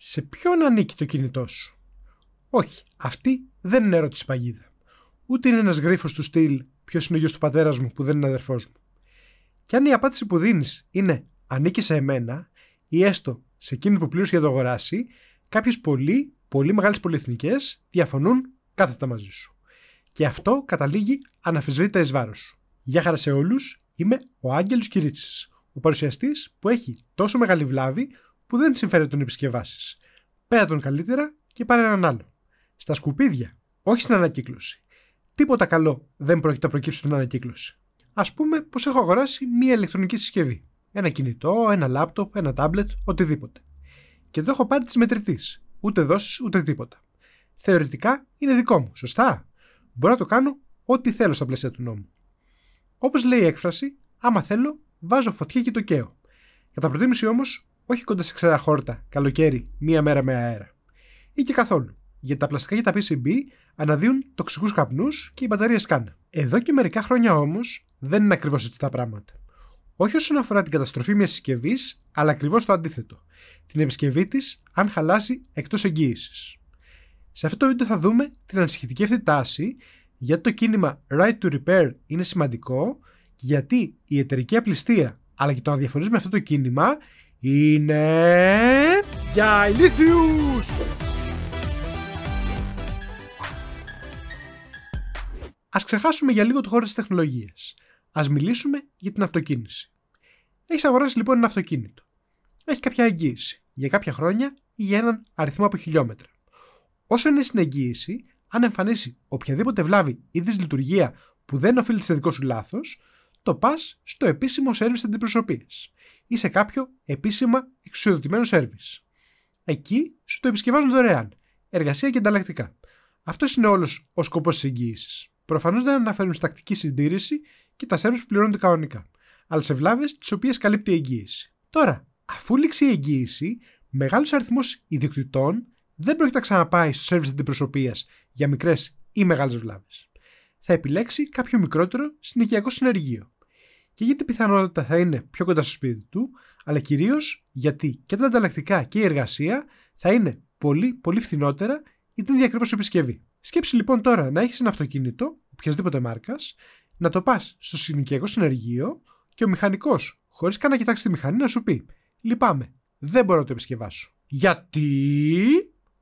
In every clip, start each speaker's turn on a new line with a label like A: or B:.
A: Σε ποιον ανήκει το κινητό σου; Όχι, αυτή δεν είναι ερώτηση παγίδα. Ούτε είναι ένας γρίφος του στυλ ποιος είναι ο γιος του πατέρας μου που δεν είναι αδερφός μου. Και αν η απάντηση που δίνεις είναι ανήκει σε εμένα ή έστω σε εκείνη που πλήρωσε για το αγοράσει, κάποιες πολύ, πολύ μεγάλες πολυεθνικές διαφωνούν κάθετα μαζί σου. Και αυτό καταλήγει αναφυσβήτητα εις βάρος σου. Γεια χαρά σε όλους, είμαι ο Άγγελος Κυρίτσι, ο παρουσιαστής που έχει τόσο μεγάλη βλάβη που δεν συμφέρει τον επισκευάσει. Πέρα τον καλύτερα και πάρε έναν άλλο. Στα σκουπίδια, όχι στην ανακύκλωση. Τίποτα καλό δεν πρόκειται να προκύψει στην ανακύκλωση. Α πούμε πως έχω αγοράσει μία ηλεκτρονική συσκευή. Ένα κινητό, ένα λάπτοπ, ένα τάμπλετ, οτιδήποτε. Και το έχω πάρει της μετρητής. Ούτε δόσεις ούτε τίποτα. Θεωρητικά είναι δικό μου, σωστά; Μπορώ να το κάνω ό,τι θέλω στα πλαίσια του νόμου. Όπως λέει η έκφραση, άμα θέλω, βάζω φωτιά και το καίω. Κατά προτίμηση όμως, όχι κοντά σε ξέρα χόρτα, καλοκαίρι, μία μέρα με αέρα. Ή και καθόλου, γιατί τα πλαστικά για τα PCB αναδύουν τοξικούς καπνούς και οι μπαταρίε καν. Εδώ και μερικά χρόνια όμως δεν είναι ακριβώς έτσι τα πράγματα. Όχι όσον αφορά την καταστροφή μιας συσκευής, αλλά ακριβώς το αντίθετο. Την επισκευή της αν χαλάσει εκτός εγγύησης. Σε αυτό το βίντεο θα δούμε την ανησυχητική αυτή τάση, γιατί το κίνημα Right to Repair είναι σημαντικό και γιατί η εταιρική απληστία αλλά και το να διαφωνείς με αυτό το κίνημα είναι για ηλίθιους! Ας ξεχάσουμε για λίγο το χώρο της τεχνολογίας. Ας μιλήσουμε για την αυτοκίνηση. Έχεις αγοράσει λοιπόν ένα αυτοκίνητο. Έχει κάποια εγγύηση για κάποια χρόνια ή για έναν αριθμό από χιλιόμετρα. Όσο είναι στην εγγύηση, αν εμφανίσει οποιαδήποτε βλάβη ή δυσλειτουργία που δεν οφείλεται σε δικό σου λάθος, το πας στο επίσημο σερβις αντιπροσωπείας ή σε κάποιο επίσημα εξουσιοδοτημένο σερβις. Εκεί σου το επισκευάζουν δωρεάν, εργασία και ανταλλακτικά. Αυτός είναι όλος ο σκοπός της εγγύησης. Προφανώς δεν αναφέρουν στακτική συντήρηση και τα σερβις που πληρώνονται κανονικά, αλλά σε βλάβες τις οποίες καλύπτει η εγγύηση. Τώρα, αφού λήξει η εγγύηση, μεγάλος αριθμός ιδιοκτητών δεν πρόκειται να ξαναπάει στο σερβις αντιπροσωπείας για μικρές ή μεγάλες βλάβες. Θα επιλέξει κάποιο μικρότερο συνοικιακό συνεργείο. Και γιατί πιθανότητα θα είναι πιο κοντά στο σπίτι του, αλλά κυρίως γιατί και τα ανταλλακτικά και η εργασία θα είναι πολύ, πολύ φθηνότερα ή την διακρύβω επισκευή. Σκέψει λοιπόν τώρα να έχεις ένα αυτοκίνητο, οποιασδήποτε μάρκας, να το πας στο συνοικιακό συνεργείο και ο μηχανικός, χωρίς καν να κοιτάξει τη μηχανή, να σου πει: Λυπάμαι, δεν μπορώ να το επισκευάσω. Γιατί,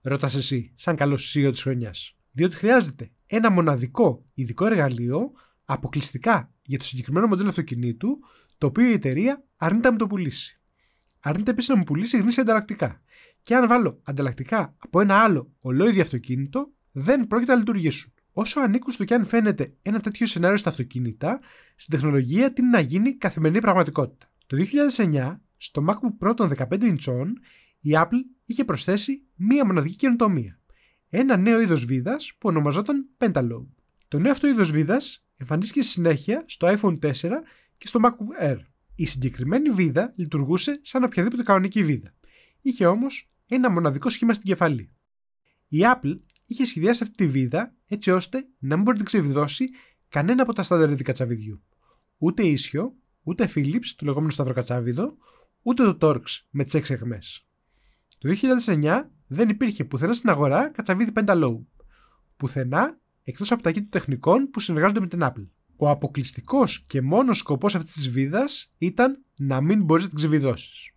A: ρωτάς εσύ, σαν καλό CEO της χρονιάς. Διότι χρειάζεται ένα μοναδικό ειδικό εργαλείο αποκλειστικά για το συγκεκριμένο μοντέλο αυτοκινήτου, το οποίο η εταιρεία αρνείται να μου το πουλήσει. Αρνείται επίσης να μου πουλήσει γνήσια ανταλλακτικά. Και αν βάλω ανταλλακτικά από ένα άλλο ολόιδιο αυτοκίνητο, δεν πρόκειται να λειτουργήσουν. Όσο ανήκουστο και αν φαίνεται ένα τέτοιο σενάριο στα αυτοκίνητα, στην τεχνολογία τι να γίνει καθημερινή πραγματικότητα. Το 2009, στο MacBook Pro των 15 ιντσών, η Apple είχε προσθέσει μία μοναδική καινοτομία. Ένα νέο είδος βίδας που ονομαζόταν Pentalobe. Το νέο αυτό είδος βίδας εμφανίστηκε στη συνέχεια στο iPhone 4 και στο MacBook Air. Η συγκεκριμένη βίδα λειτουργούσε σαν οποιαδήποτε κανονική βίδα. Είχε όμως ένα μοναδικό σχήμα στην κεφαλή. Η Apple είχε σχεδιάσει αυτή τη βίδα έτσι ώστε να μην μπορεί να την ξεβιδώσει κανένα από τα στάνταρ κατσαβιδιού. Ούτε ίσιο, ούτε Philips, το λεγόμενο σταυροκατσάβιδο, ούτε το Torx με τις 6 αιχμέ. Το 2009 δεν υπήρχε πουθενά στην αγορά κατσαβίδι Pentalobe. Πουθενά εκτός από τα κίνητα τεχνικών που συνεργάζονται με την Apple. Ο αποκλειστικός και μόνος σκοπός αυτής της βίδας ήταν να μην μπορείς να την ξεβιδώσεις.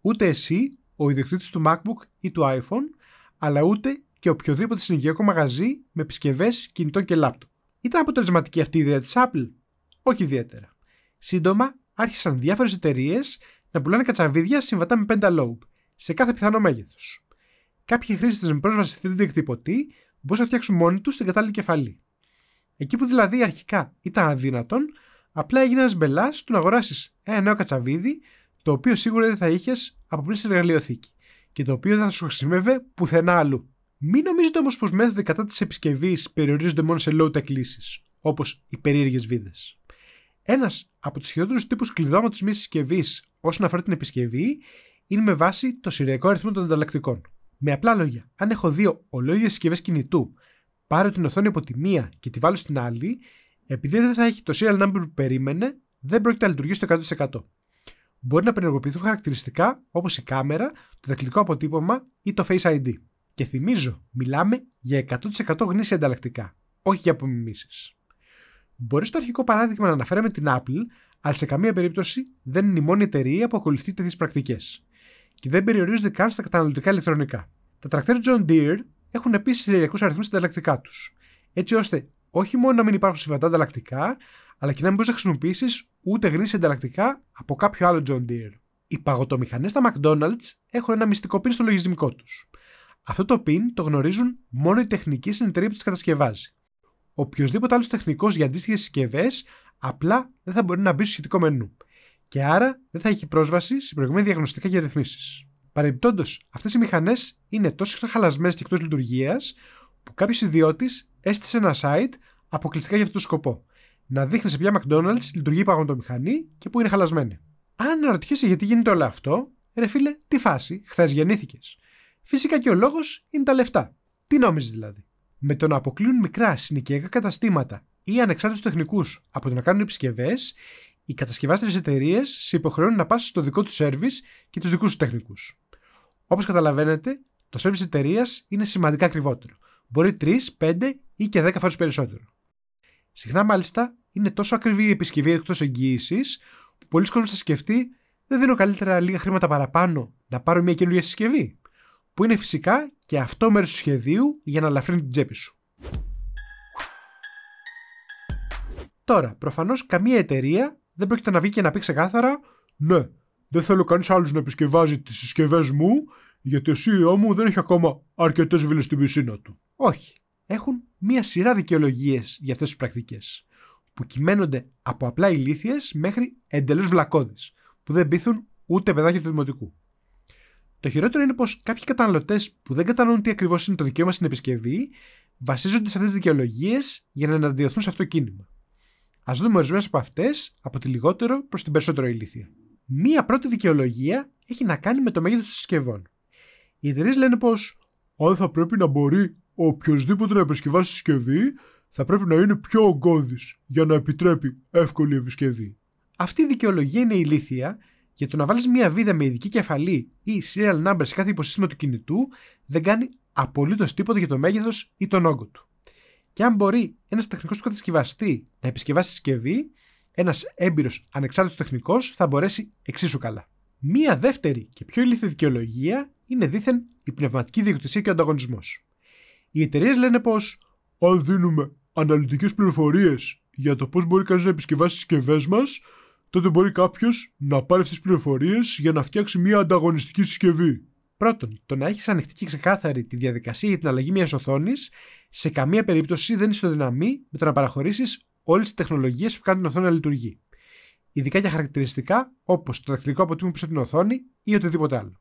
A: Ούτε εσύ, ο ιδιοκτήτης του MacBook ή του iPhone, αλλά ούτε και οποιοδήποτε συνοικιακό μαγαζί με επισκευές κινητών και λάπτοπ. Ήταν αποτελεσματική αυτή η ιδέα της Apple? Όχι ιδιαίτερα. Σύντομα άρχισαν διάφορες εταιρείες να πουλάνε κατσαβίδια συμβατά με Pentalobe σε κάθε πιθανό μέγεθος. Κάποιοι χρήστε με πρόσβαση 3D εκτυπωτή μπορούσαν να φτιάξουν μόνοι τους την κατάλληλη κεφαλή. Εκεί που δηλαδή αρχικά ήταν αδύνατον, απλά έγινε ένας μπελάς του να αγοράσεις ένα νέο κατσαβίδι, το οποίο σίγουρα δεν θα είχες από πριν στην εργαλειοθήκη και το οποίο δεν θα σου χρησιμεύε πουθενά αλλού. Μην νομίζετε όμως πως μέθοδοι κατά της επισκευής περιορίζονται μόνο σε low-tech λύσει, όπως οι περίεργες βίδες. Ένας από τους χειρότερους τύπους κλειδώματος μιας συσκευής όσον αφορά την επισκευή είναι με βάση το σειριακό αριθμό των ανταλλακτικών. Με απλά λόγια, αν έχω δύο ολόιδιε συσκευές κινητού, πάρω την οθόνη από τη μία και τη βάλω στην άλλη, επειδή δεν θα έχει το serial number που περίμενε, δεν πρόκειται να λειτουργήσει το 100%. μπορεί να απενεργοποιηθούν χαρακτηριστικά όπως η κάμερα, το δακτυλικό αποτύπωμα ή το Face ID. Και θυμίζω, μιλάμε για 100% γνήσια ανταλλακτικά, όχι για απομιμήσεις. Μπορείς στο αρχικό παράδειγμα να αναφέραμε την Apple, αλλά σε καμία περίπτωση δεν είναι η μόνη εταιρεία που ακολουθεί τέτοιες πρακτικές. Και δεν περιορίζονται καν στα καταναλωτικά ηλεκτρονικά. Τα τρακτέρ John Deere έχουν επίσης σειριακού αριθμούς στα ανταλλακτικά τους, έτσι ώστε όχι μόνο να μην υπάρχουν συμβατά ανταλλακτικά, αλλά και να μην μπορείς να χρησιμοποιήσεις ούτε γνήσια ανταλλακτικά από κάποιο άλλο John Deere. Οι παγωτομηχανές στα McDonald's έχουν ένα μυστικό pin στο λογισμικό τους. Αυτό το pin το γνωρίζουν μόνο οι τεχνικοί στην εταιρεία που τις κατασκευάζει. Οποιοδήποτε άλλος τεχνικός για αντίστοιχες συσκευές απλά δεν θα μπορεί να μπει στο σχετικό μενού. Και άρα δεν θα έχει πρόσβαση σε προηγούμενα διαγνωστικά και ρυθμίσεις. Παρεμπιπτόντως, αυτές οι μηχανές είναι τόσο χαλασμένες και εκτός λειτουργίας, που κάποιος ιδιώτης έστησε ένα site αποκλειστικά για αυτόν τον σκοπό. Να δείχνει σε ποια McDonald's λειτουργεί η παγοντομηχανή και πού είναι χαλασμένη. Αν αναρωτιέσαι γιατί γίνεται όλο αυτό, ρε φίλε, τι φάση, χθες γεννήθηκες. Φυσικά και ο λόγος είναι τα λεφτά. Τι νόμιζες δηλαδή; Με το να αποκλείουν μικρά συνοικιακά καταστήματα ή ανεξάρτητους τεχνικούς από το να κάνουν επισκευές, οι κατασκευάστερε εταιρείες σε υποχρεώνουν να πάσουν στο δικό τους service και τους δικούς τους τεχνικούς. Όπως καταλαβαίνετε, το service εταιρείας είναι σημαντικά ακριβότερο. Μπορεί 3, 5 ή και 10 φορές περισσότερο. Συχνά μάλιστα είναι τόσο ακριβή η επισκευή εκτός εγγύησης, που πολλοί κόσμοι θα σκεφτεί δεν δίνω καλύτερα λίγα χρήματα παραπάνω να πάρω μια καινούργια συσκευή. Που είναι φυσικά και αυτό μέρος του σχεδίου για να ελαφρύνει την τσέπη σου. Τώρα, προφανώς καμία εταιρεία δεν πρόκειται να βγει και να πει ξεκάθαρα Ναι, δεν θέλω κανείς άλλος να επισκευάζει τις συσκευές μου, γιατί ο CEO μου δεν έχει ακόμα αρκετές βίλες στην πισίνα του. Όχι. Έχουν μία σειρά δικαιολογίες για αυτές τις πρακτικές, που κυμαίνονται από απλά ηλίθιες μέχρι εντελώς βλακώδεις, που δεν πείθουν ούτε παιδάκια του δημοτικού. Το χειρότερο είναι πως κάποιοι καταναλωτές που δεν κατανοούν τι ακριβώς είναι το δικαίωμα στην επισκευή, βασίζονται σε αυτές τις δικαιολογίες για να εναντιωθούν σε αυτό το κίνημα. Α δούμε ορισμένες από αυτές από τη λιγότερο προς την περισσότερο ηλίθεια. Μία πρώτη δικαιολογία έχει να κάνει με το μέγεθος των συσκευών. Οι εταιρείες λένε πως αν θα πρέπει να μπορεί οποιοδήποτε να επισκευάσει συσκευή, θα πρέπει να είναι πιο ογκώδης για να επιτρέπει εύκολη επισκευή. Αυτή η δικαιολογία είναι ηλίθια για το να βάλεις μία βίδα με ειδική κεφαλή ή serial number σε κάθε υποσύστημα του κινητού δεν κάνει απολύτως τίποτα για το μέγεθος ή τον όγκο του. Και αν μπορεί ένας τεχνικός του κατασκευαστή να επισκευάσει συσκευή, ένας έμπειρος ανεξάρτητος τεχνικός θα μπορέσει εξίσου καλά. Μία δεύτερη και πιο ηλίθια δικαιολογία είναι δήθεν η πνευματική διοκτησία και ο ανταγωνισμός. Οι εταιρείες λένε πως αν δίνουμε αναλυτικές πληροφορίες για το πώς μπορεί κανείς να επισκευάσει τι συσκευές μας, τότε μπορεί κάποιος να πάρει αυτές τις πληροφορίες για να φτιάξει μια ανταγωνιστική συσκευή. Πρώτον, το να έχεις ανοιχτή και ξεκάθαρη τη διαδικασία για την αλλαγή μιας οθόνης σε καμία περίπτωση δεν ισοδυναμεί με το να παραχωρήσεις όλες τις τεχνολογίες που κάνουν την οθόνη να λειτουργεί. Ειδικά για χαρακτηριστικά όπως το δακτυλικό αποτύπωμα πίσω από την οθόνη ή οτιδήποτε άλλο.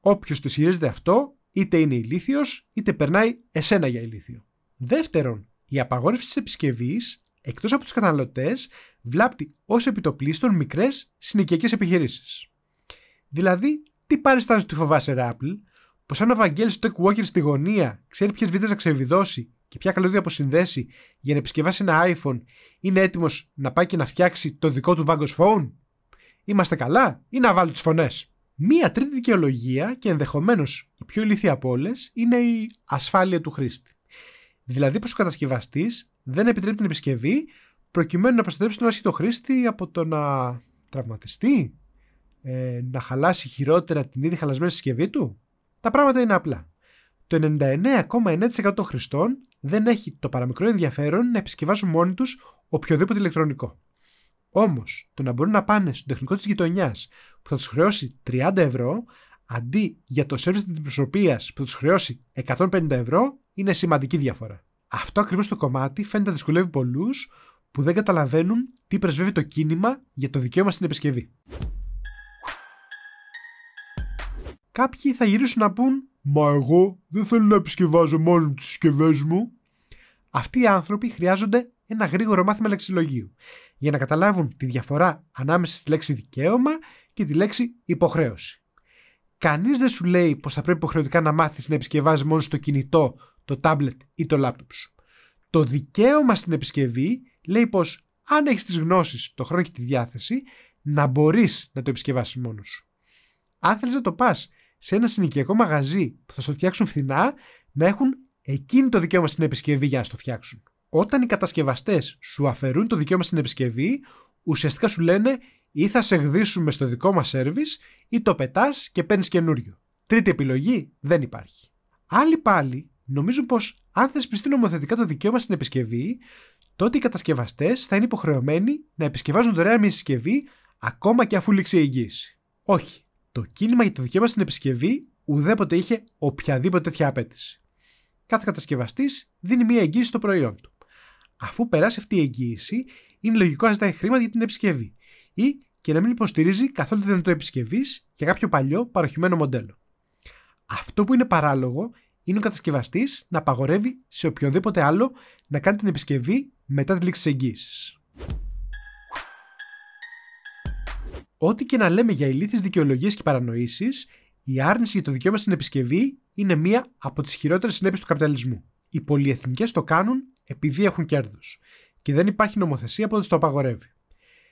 A: Όποιος το ισχυρίζεται αυτό, είτε είναι ηλίθιος, είτε περνάει εσένα για ηλίθιο. Δεύτερον, η απαγόρευση της επισκευής, εκτός από τους καταναλωτές, βλάπτει ως επιτοπλίστων μικρές συνοικιακές επιχειρήσεις. Δηλαδή, τι παριστάνει ότι φοβάσαι, Apple, πως αν ο Βαγγέλης Tech Walker στη γωνία ξέρει ποιες βίδες να ξεβιδώσει και ποια καλώδια αποσυνδέσει για να επισκευάσει ένα iPhone, είναι έτοιμος να πάει και να φτιάξει το δικό του Vagos Phone. Είμαστε καλά ή να βάλει τις φωνές; Μία τρίτη δικαιολογία και ενδεχομένως η πιο ηλίθια από όλες είναι η ασφάλεια του χρήστη. Δηλαδή πως ο κατασκευαστής δεν επιτρέπει την επισκευή προκειμένου να προστατεύσει τον άσχητο χρήστη από το να τραυματιστεί, ε, να χαλάσει χειρότερα την ήδη χαλασμένη συσκευή του; Τα πράγματα είναι απλά. Το 99,9% των χρηστών δεν έχει το παραμικρό ενδιαφέρον να επισκευάσουν μόνοι τους οποιοδήποτε ηλεκτρονικό. Όμως, το να μπορούν να πάνε στον τεχνικό της γειτονιάς που θα τους χρεώσει 30 ευρώ, αντί για το σερβις της προσωπία που θα τους χρεώσει 150 ευρώ, είναι σημαντική διαφορά. Αυτό ακριβώς το κομμάτι φαίνεται να δυσκολεύει πολλούς που δεν καταλαβαίνουν τι πρεσβεύει το κίνημα για το δικαίωμα στην επισκευή. Κάποιοι θα γυρίσουν να πούν Μα εγώ δεν θέλω να επισκευάζω μόνο τις συσκευές μου. Αυτοί οι άνθρωποι χρειάζονται ένα γρήγορο μάθημα λεξιλογίου για να καταλάβουν τη διαφορά ανάμεσα στη λέξη δικαίωμα και τη λέξη υποχρέωση. Κανείς δεν σου λέει πως θα πρέπει υποχρεωτικά να μάθεις να επισκευάζεις μόνος στο κινητό, το tablet ή το laptop σου. Το δικαίωμα στην επισκευή λέει πως αν έχεις τις γνώσεις, το χρόνο και τη διάθεση, να μπορείς να το επισκευάσεις μόνος σου. Αν θέλεις να το πας σε ένα συνοικιακό μαγαζί που θα στο φτιάξουν φθηνά, να έχουν εκείνη το δικαίωμα στην επισκευή για να στο φτιάξουν. Όταν οι κατασκευαστές σου αφαιρούν το δικαίωμα στην επισκευή, ουσιαστικά σου λένε ή θα σε γδίσουμε στο δικό μας σερβις ή το πετάς και παίρνεις καινούριο. Τρίτη επιλογή δεν υπάρχει. Άλλοι πάλι νομίζουν πως αν θεσπιστεί νομοθετικά το δικαίωμα στην επισκευή, τότε οι κατασκευαστές θα είναι υποχρεωμένοι να επισκευάζουν δωρεάν μια συσκευή ακόμα και αφού λήξει η εγγύηση. Όχι. Το κίνημα για το δικαίωμα στην επισκευή ουδέποτε είχε οποιαδήποτε τέτοια απέτηση. Κάθε κατασκευαστής δίνει μια εγγύηση στο προϊόν του. Αφού περάσει αυτή η εγγύηση, είναι λογικό να ζητάει χρήματα για την επισκευή ή και να μην υποστηρίζει καθόλου τη δυνατότητα επισκευής για κάποιο παλιό παροχημένο μοντέλο. Αυτό που είναι παράλογο είναι ο κατασκευαστής να απαγορεύει σε οποιοδήποτε άλλο να κάνει την επισκευή μετά τη λήξη της εγγύησης. Ό,τι και να λέμε για ηλίθιες δικαιολογίες και παρανοήσεις, η άρνηση για το δικαίωμα στην επισκευή είναι μία από τις χειρότερες συνέπειες του καπιταλισμού. Οι πολυεθνικές το κάνουν επειδή έχουν κέρδος και δεν υπάρχει νομοθεσία που να το απαγορεύει.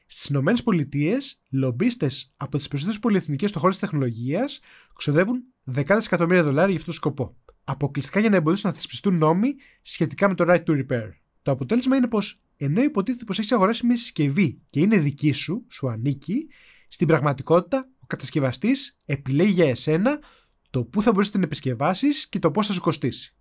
A: Στις ΗΠΑ, λομπίστες από τις περισσότερες πολυεθνικές στον χώρο της τεχνολογίας ξοδεύουν δεκάδες εκατομμύρια δολάρια για αυτόν τον σκοπό. Αποκλειστικά για να εμποδίσουν να θεσπιστούν νόμοι σχετικά με το right to repair. Το αποτέλεσμα είναι πως ενώ υποτίθεται πως έχεις αγοράσει μια συσκευή και είναι δική σου, σου ανήκει, στην πραγματικότητα ο κατασκευαστής επιλέγει για εσένα το πού θα μπορείς να την επισκευάσεις και το πώς θα σου κοστίσει.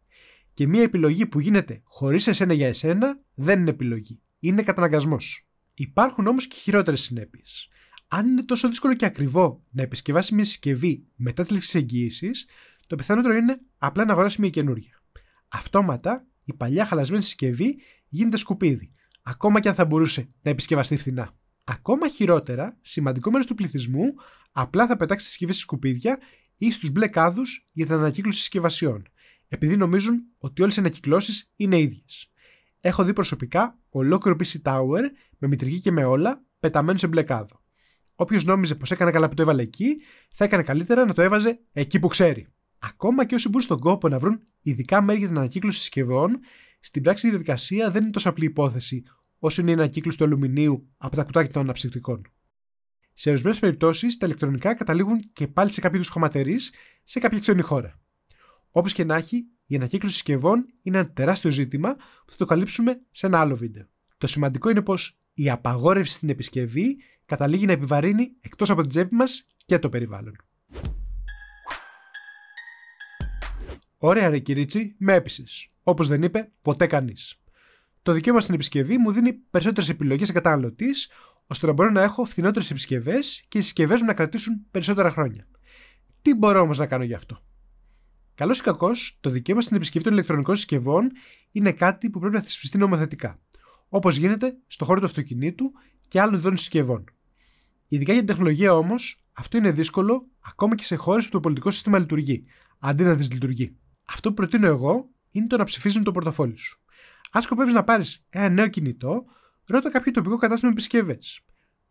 A: Και μια επιλογή που γίνεται χωρίς εσένα για εσένα δεν είναι επιλογή. Είναι καταναγκασμός. Υπάρχουν όμως και χειρότερες συνέπειες. Αν είναι τόσο δύσκολο και ακριβό να επισκευάσεις μια συσκευή μετά τη λήξη εγγύησης, το πιθανότερο είναι απλά να αγοράσεις μια καινούρια. Αυτόματα η παλιά χαλασμένη συσκευή γίνεται σκουπίδι, ακόμα και αν θα μπορούσε να επισκευαστεί φθηνά. Ακόμα χειρότερα, σημαντικό μέρος του πληθυσμού απλά θα πετάξει τι συσκευέ στη σκουπίδια ή στους μπλε κάδους για την ανακύκλωση συσκευασιών, επειδή νομίζουν ότι όλες οι ανακυκλώσεις είναι ίδιες. Έχω δει προσωπικά ολόκληρο PC Tower με μητρική και με όλα πεταμένο σε μπλε κάδο. Όποιος νόμιζε πως έκανε καλά που το έβαλε εκεί, θα έκανε καλύτερα να το έβαζε εκεί που ξέρει. Ακόμα και όσοι μπουν στον κόπο να βρουν ειδικά μέρη για την ανακύκλωση συσκευών, στην πράξη η διαδικασία δεν είναι τόσο απλή υπόθεση όσο είναι η ανακύκλωση του αλουμινίου από τα κουτάκια των αναψυκτικών. Σε ορισμένες περιπτώσεις, τα ηλεκτρονικά καταλήγουν και πάλι σε κάποιο είδου χωματερή σε κάποια ξένη χώρα. Όπως και να έχει, η ανακύκλωση συσκευών είναι ένα τεράστιο ζήτημα που θα το καλύψουμε σε ένα άλλο βίντεο. Το σημαντικό είναι πως η απαγόρευση στην επισκευή καταλήγει να επιβαρύνει εκτός από την τσέπη μας και το περιβάλλον. Ωραία, ρε κυρίτσι, με έπεισες. Όπως δεν είπε ποτέ κανείς. Το δικαίωμα στην επισκευή μου δίνει περισσότερες επιλογές σε καταναλωτή, ώστε να μπορώ να έχω φθηνότερες επισκευές και οι συσκευές μου να κρατήσουν περισσότερα χρόνια. Τι μπορώ όμως να κάνω γι' αυτό; Καλός ή κακός, το δικαίωμα στην επισκευή των ηλεκτρονικών συσκευών είναι κάτι που πρέπει να θεσπιστεί νομοθετικά, όπως γίνεται στο χώρο του αυτοκινήτου και άλλων ειδών συσκευών. Ειδικά για την τεχνολογία όμως, αυτό είναι δύσκολο ακόμα και σε χώρες που το πολιτικό σύστημα λειτουργεί, αντί να δυσλειτουργεί. Αυτό που προτείνω εγώ είναι το να ψηφίζουν το πορτοφόλι σου. Αν σκοπεύεις να πάρεις ένα νέο κινητό, ρώτα κάποιο τοπικό κατάστημα με επισκευέ.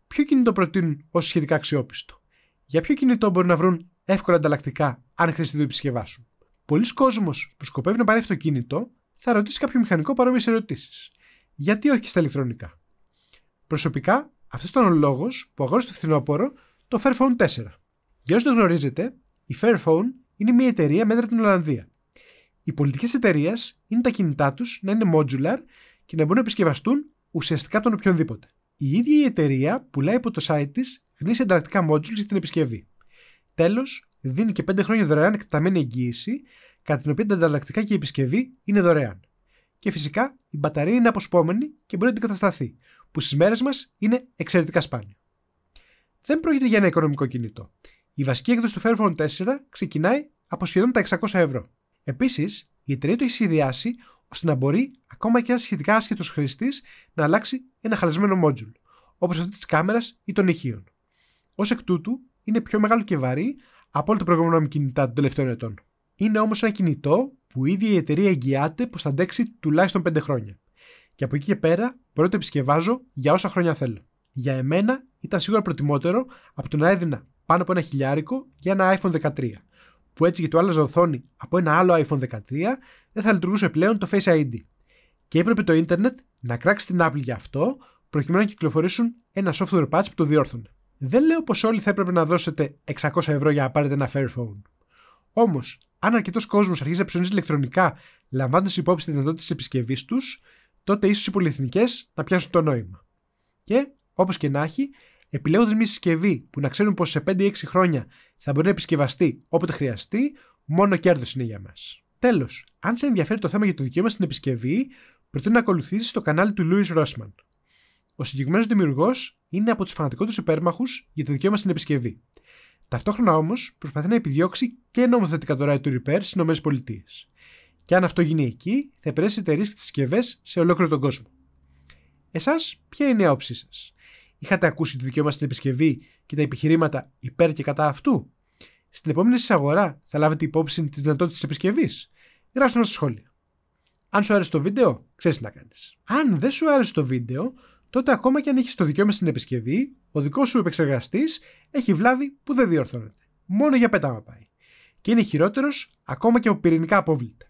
A: Ποιο κινητό προτείνουν ως σχετικά αξιόπιστο; Για ποιο κινητό μπορούν να βρουν εύκολα ανταλλακτικά αν χρειαστεί το επισκευάσουν; Πολλοί κόσμοι που σκοπεύει να πάρει αυτοκίνητο θα ρωτήσει κάποιο μηχανικό παρόμοιες ερωτήσεις. Γιατί όχι και στα ηλεκτρονικά; Προσωπικά, αυτός ήταν ο λόγος που αγόρασα το φθινόπωρο το Fairphone 4. Για όσους το γνωρίζετε, η Fairphone είναι μια εταιρεία μέτρα την Ολλανδία. Οι πολιτικές εταιρείες είναι τα κινητά τους να είναι modular και να μπορούν να επισκευαστούν ουσιαστικά από τον οποιονδήποτε. Η ίδια η εταιρεία πουλάει από το site της γνήσια ανταλλακτικά modules για την επισκευή. Τέλος, δίνει και 5 χρόνια δωρεάν εκταμένη εγγύηση, κατά την οποία τα ανταλλακτικά και η επισκευή είναι δωρεάν. Και φυσικά η μπαταρία είναι αποσπόμενη και μπορεί να αντικατασταθεί, που στις μέρες μας είναι εξαιρετικά σπάνιο. Δεν πρόκειται για ένα οικονομικό κινητό. Η βασική έκδοση του Fairphone 4 ξεκινάει από σχεδόν τα 600 ευρώ. Επίσης, η εταιρεία το έχει σχεδιάσει ώστε να μπορεί ακόμα και ένας σχετικά άσχετος χρήστη να αλλάξει ένα χαλασμένο module, όπως αυτό της κάμερας ή των ηχείων. Ω εκ τούτου, είναι πιο μεγάλο και βαρύ από όλο το προηγούμενο κινητά των τελευταίων ετών. Είναι όμως ένα κινητό που ήδη η εταιρεία εγγυάται πως θα αντέξει τουλάχιστον 5 χρόνια. Και από εκεί και πέρα μπορώ να το επισκευάζω για όσα χρόνια θέλω. Για εμένα ήταν σίγουρα προτιμότερο από το να έδινα πάνω από ένα χιλιάρικο για ένα iPhone 13, που έτσι και το άλλαζε οθόνη από ένα άλλο iPhone 13 δεν θα λειτουργούσε πλέον το Face ID. Και έπρεπε το ίντερνετ να κράξει την Apple για αυτό, προκειμένου να κυκλοφορήσουν ένα software patch που το διόρθωνε. Δεν λέω πως όλοι θα έπρεπε να δώσετε 600 ευρώ για να πάρετε ένα Fairphone. Όμως, αν αρκετός κόσμος αρχίζει να ψωνίζει ηλεκτρονικά λαμβάνοντας υπόψη τη δυνατότητα της επισκευής τους, τότε ίσως οι πολυεθνικές να πιάσουν το νόημα. Και, όπως και να έχει, επιλέγοντας μια συσκευή που να ξέρουν πως σε 5-6 χρόνια θα μπορεί να επισκευαστεί όποτε χρειαστεί, μόνο κέρδος είναι για μας. Τέλος, αν σε ενδιαφέρει το θέμα για το δικαίωμα στην επισκευή, προτείνω να ακολουθήσεις το κανάλι του Louis Rossman. Ο συγκεκριμένος δημιουργός είναι από τους φανατικότερους υπέρμαχους για το δικαίωμα στην επισκευή. Ταυτόχρονα όμως προσπαθεί να επιδιώξει και νομοθετικά το right to repair στις ΗΠΑ. Και αν αυτό γίνει εκεί, θα επηρεάσει εταιρείες και τις συσκευές σε ολόκληρο τον κόσμο. Εσάς, ποια είναι η άποψή σας, Είχατε ακούσει το δικαίωμα στην επισκευή και τα επιχειρήματα υπέρ και κατά αυτού; Στην επόμενη σας αγορά θα λάβετε υπόψη τις δυνατότητες της επισκευής. Γράψτε μας στο σχόλιο. Αν σου άρεσε το βίντεο, ξέρεις τι να κάνεις. Αν δεν σου άρεσε το βίντεο, τότε ακόμα και αν έχεις το δικαίωμα στην επισκευή, ο δικός σου επεξεργαστής έχει βλάβη που δεν διορθώνεται. Μόνο για πέταμα πάει. Και είναι χειρότερος ακόμα και από πυρηνικά απόβλητα.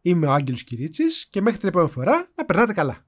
A: Είμαι ο Άγγελος Κυρίτσης και μέχρι την επόμενη φορά να περνάτε καλά.